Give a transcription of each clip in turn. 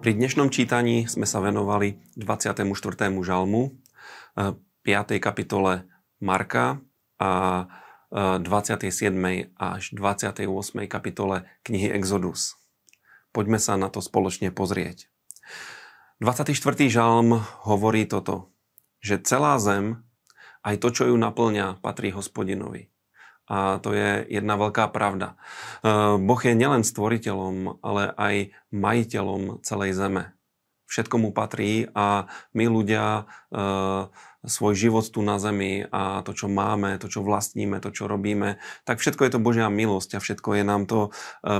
Pri dnešnom čítaní sme sa venovali 24. žalmu, 5. Eh, kapitole Marka a 27. Eh, až 28. kapitole knihy Exodus. Poďme sa na to spoločne pozrieť. 24. žalm hovorí toto, že celá zem, aj to, čo ju naplňa, patrí hospodinovi. A to je jedna veľká pravda. E, boh je nielen stvoriteľom, ale aj majiteľom celej zeme. Všetko mu patrí a my ľudia e, svoj život tu na zemi a to, čo máme, to, čo vlastníme, to, čo robíme, tak všetko je to Božia milosť a všetko je nám to e,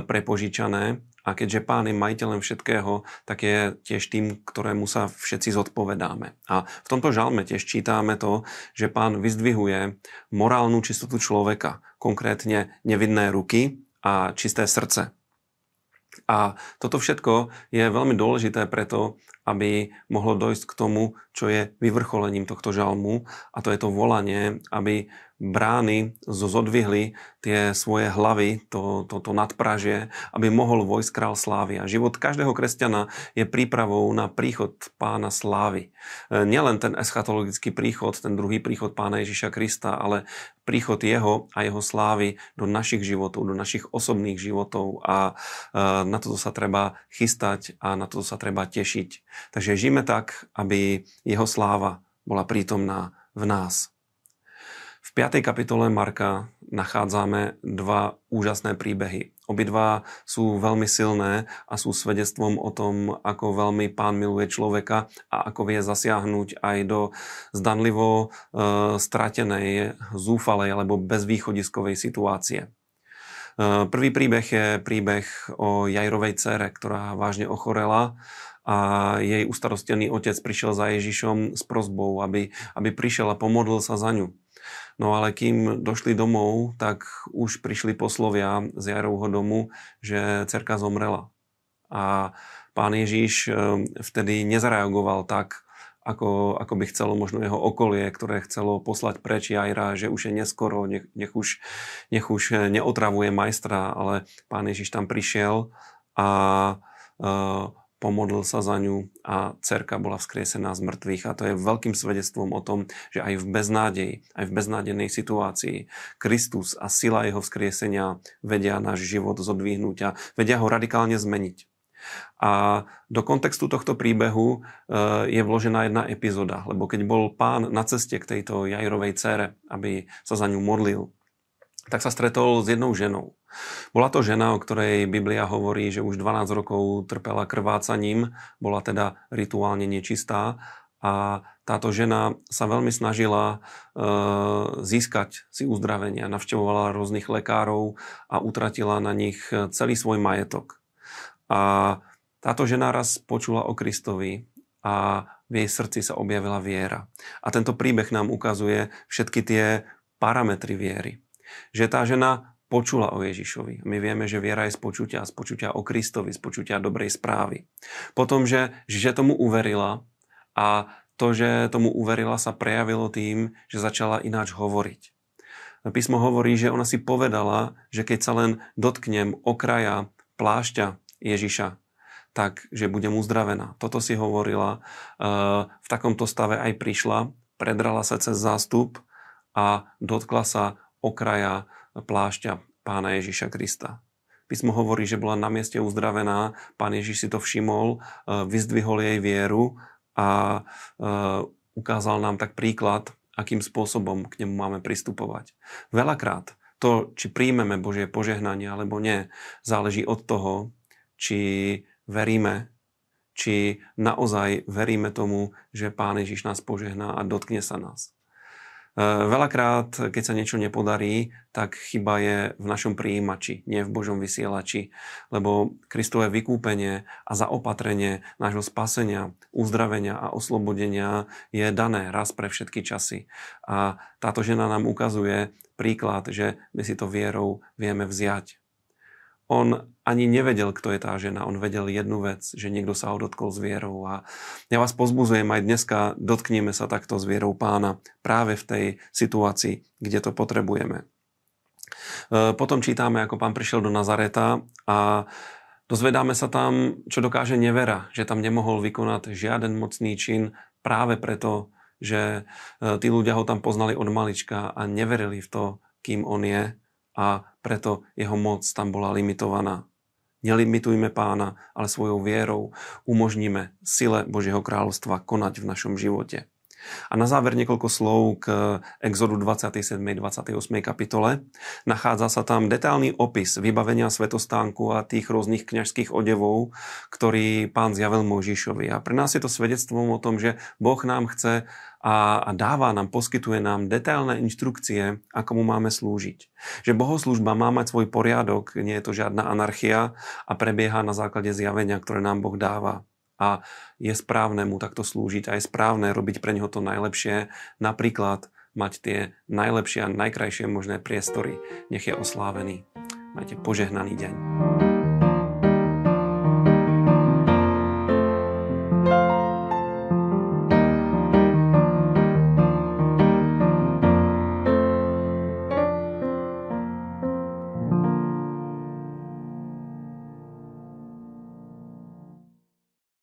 prepožičané. A keďže Pán je majiteľom všetkého, tak je tiež tým, ktorému sa všetci zodpovedáme. A v tomto žalme tiež čítame to, že Pán vyzdvihuje morálnu čistotu človeka, konkrétne nevinné ruky a čisté srdce. A toto všetko je veľmi dôležité preto, aby mohlo dojsť k tomu, čo je vyvrcholením tohto žalmu a to je to volanie, aby brány zodvihli tie svoje hlavy, to, to, to nadpražie, aby mohol vojsť král slávy. A život každého kresťana je prípravou na príchod pána slávy. E, nielen ten eschatologický príchod, ten druhý príchod pána Ježiša Krista, ale príchod jeho a jeho slávy do našich životov, do našich osobných životov a e, na toto sa treba chystať a na toto sa treba tešiť. Takže žijeme tak, aby jeho sláva bola prítomná v nás. V 5. kapitole Marka nachádzame dva úžasné príbehy. Obidva sú veľmi silné a sú svedectvom o tom, ako veľmi pán miluje človeka a ako vie zasiahnuť aj do zdanlivo e, stratenej, zúfalej alebo bezvýchodiskovej situácie. E, prvý príbeh je príbeh o Jajrovej cére, ktorá vážne ochorela a jej ustarostený otec prišiel za Ježišom s prozbou, aby, aby prišiel a pomodlil sa za ňu. No ale kým došli domov, tak už prišli poslovia z Jarovho domu, že cerka zomrela. A pán Ježíš eh, vtedy nezareagoval tak, ako, ako by chcelo možno jeho okolie, ktoré chcelo poslať preč Jajra, že už je neskoro, nech, nech, už, nech už neotravuje majstra, ale pán Ježiš tam prišiel a uh, pomodlil sa za ňu a cerka bola vzkriesená z mŕtvych. A to je veľkým svedectvom o tom, že aj v beznádeji, aj v beznádenej situácii Kristus a sila jeho vzkriesenia vedia náš život zodvihnúť a vedia ho radikálne zmeniť. A do kontextu tohto príbehu e, je vložená jedna epizóda, lebo keď bol pán na ceste k tejto Jairovej cére, aby sa za ňu modlil, tak sa stretol s jednou ženou. Bola to žena, o ktorej Biblia hovorí, že už 12 rokov trpela krvácaním, bola teda rituálne nečistá a táto žena sa veľmi snažila e, získať si uzdravenia, navštevovala rôznych lekárov a utratila na nich celý svoj majetok. A táto žena raz počula o Kristovi a v jej srdci sa objavila viera. A tento príbeh nám ukazuje všetky tie parametry viery že tá žena počula o Ježišovi. My vieme, že viera je z počutia, z počutia o Kristovi, z počutia dobrej správy. Potom, že, že tomu uverila a to, že tomu uverila, sa prejavilo tým, že začala ináč hovoriť. Písmo hovorí, že ona si povedala, že keď sa len dotknem okraja plášťa Ježiša, tak, že budem uzdravená. Toto si hovorila. V takomto stave aj prišla, predrala sa cez zástup a dotkla sa okraja plášťa pána Ježiša Krista. Písmo hovorí, že bola na mieste uzdravená, pán Ježiš si to všimol, e, vyzdvihol jej vieru a e, ukázal nám tak príklad, akým spôsobom k nemu máme pristupovať. Veľakrát to, či príjmeme Božie požehnanie alebo nie, záleží od toho, či veríme, či naozaj veríme tomu, že Pán Ježiš nás požehná a dotkne sa nás. E, veľakrát, keď sa niečo nepodarí, tak chyba je v našom príjimači, nie v Božom vysielači, lebo Kristové vykúpenie a zaopatrenie nášho spasenia, uzdravenia a oslobodenia je dané raz pre všetky časy. A táto žena nám ukazuje príklad, že my si to vierou vieme vziať on ani nevedel, kto je tá žena. On vedel jednu vec, že niekto sa ho dotkol s vierou. A ja vás pozbuzujem aj dneska, dotkneme sa takto s vierou pána práve v tej situácii, kde to potrebujeme. E, potom čítame, ako pán prišiel do Nazareta a Dozvedáme sa tam, čo dokáže nevera, že tam nemohol vykonať žiaden mocný čin práve preto, že e, tí ľudia ho tam poznali od malička a neverili v to, kým on je a preto jeho moc tam bola limitovaná. Nelimitujme pána, ale svojou vierou umožníme sile Božieho kráľovstva konať v našom živote. A na záver niekoľko slov k Exodu 27. 28. kapitole. Nachádza sa tam detailný opis vybavenia svetostánku a tých rôznych kňažských odevov, ktorý pán zjavil Mojžišovi. A pre nás je to svedectvom o tom, že Boh nám chce a, a dáva nám, poskytuje nám detailné inštrukcie, ako mu máme slúžiť. Že bohoslužba má mať svoj poriadok, nie je to žiadna anarchia a prebieha na základe zjavenia, ktoré nám Boh dáva a je správne mu takto slúžiť a je správne robiť pre neho to najlepšie, napríklad mať tie najlepšie a najkrajšie možné priestory. Nech je oslávený. Majte požehnaný deň.